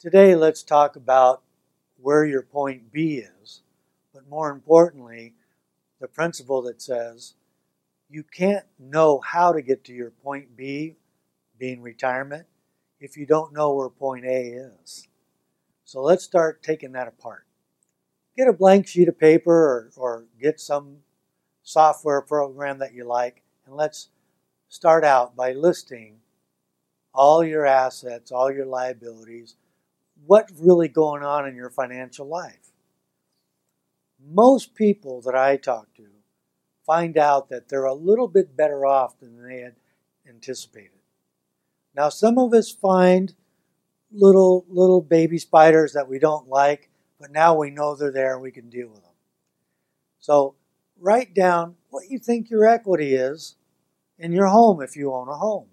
Today, let's talk about where your point B is, but more importantly, the principle that says you can't know how to get to your point B, being retirement, if you don't know where point A is. So let's start taking that apart. Get a blank sheet of paper or, or get some software program that you like, and let's start out by listing all your assets, all your liabilities, what's really going on in your financial life. Most people that I talk to find out that they're a little bit better off than they had anticipated. Now, some of us find little little baby spiders that we don't like, but now we know they're there and we can deal with them. So, write down what you think your equity is in your home if you own a home.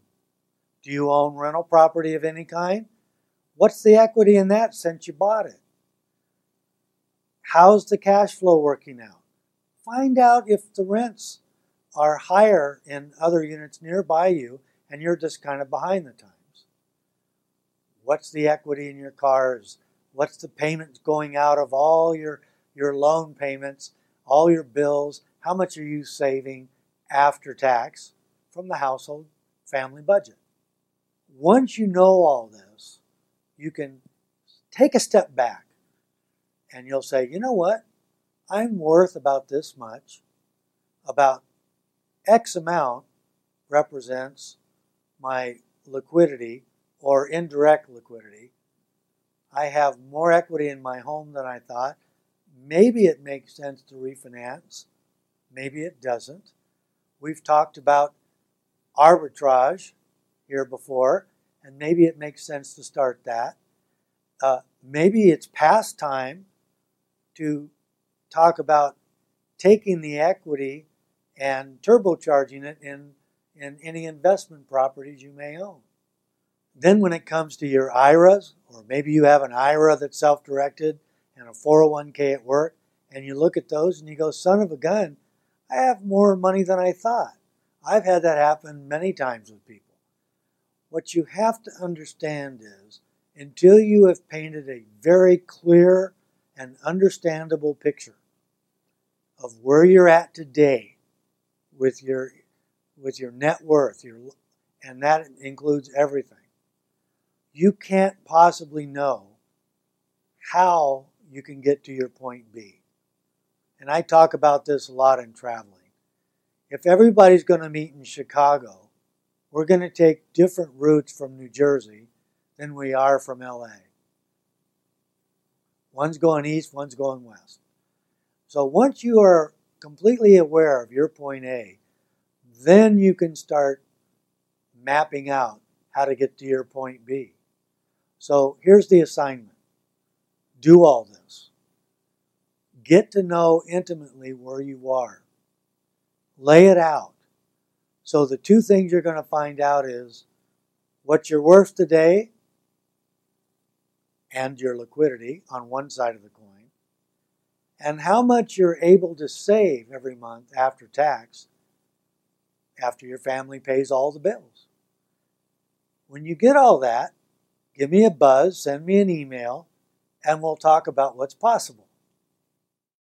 Do you own rental property of any kind? What's the equity in that since you bought it? How's the cash flow working out? Find out if the rents are higher in other units nearby you and you're just kind of behind the times. What's the equity in your cars? What's the payments going out of all your, your loan payments, all your bills? How much are you saving after tax from the household family budget? Once you know all this, you can take a step back and you'll say, you know what? I'm worth about this much. About X amount represents my liquidity or indirect liquidity. I have more equity in my home than I thought. Maybe it makes sense to refinance. Maybe it doesn't. We've talked about arbitrage here before, and maybe it makes sense to start that. Uh, maybe it's past time to talk about taking the equity and turbocharging it in, in any investment properties you may own. Then, when it comes to your IRAs, or maybe you have an IRA that's self directed and a 401k at work, and you look at those and you go, son of a gun, I have more money than I thought. I've had that happen many times with people. What you have to understand is until you have painted a very clear and understandable picture of where you're at today with your with your net worth your and that includes everything you can't possibly know how you can get to your point B. And I talk about this a lot in traveling. If everybody's going to meet in Chicago we're going to take different routes from New Jersey than we are from LA One's going east, one's going west. So once you are completely aware of your point A, then you can start mapping out how to get to your point B. So here's the assignment do all this. Get to know intimately where you are. Lay it out. So the two things you're going to find out is what you're worth today and your liquidity on one side of the coin, and how much you're able to save every month after tax, after your family pays all the bills. When you get all that, give me a buzz, send me an email, and we'll talk about what's possible.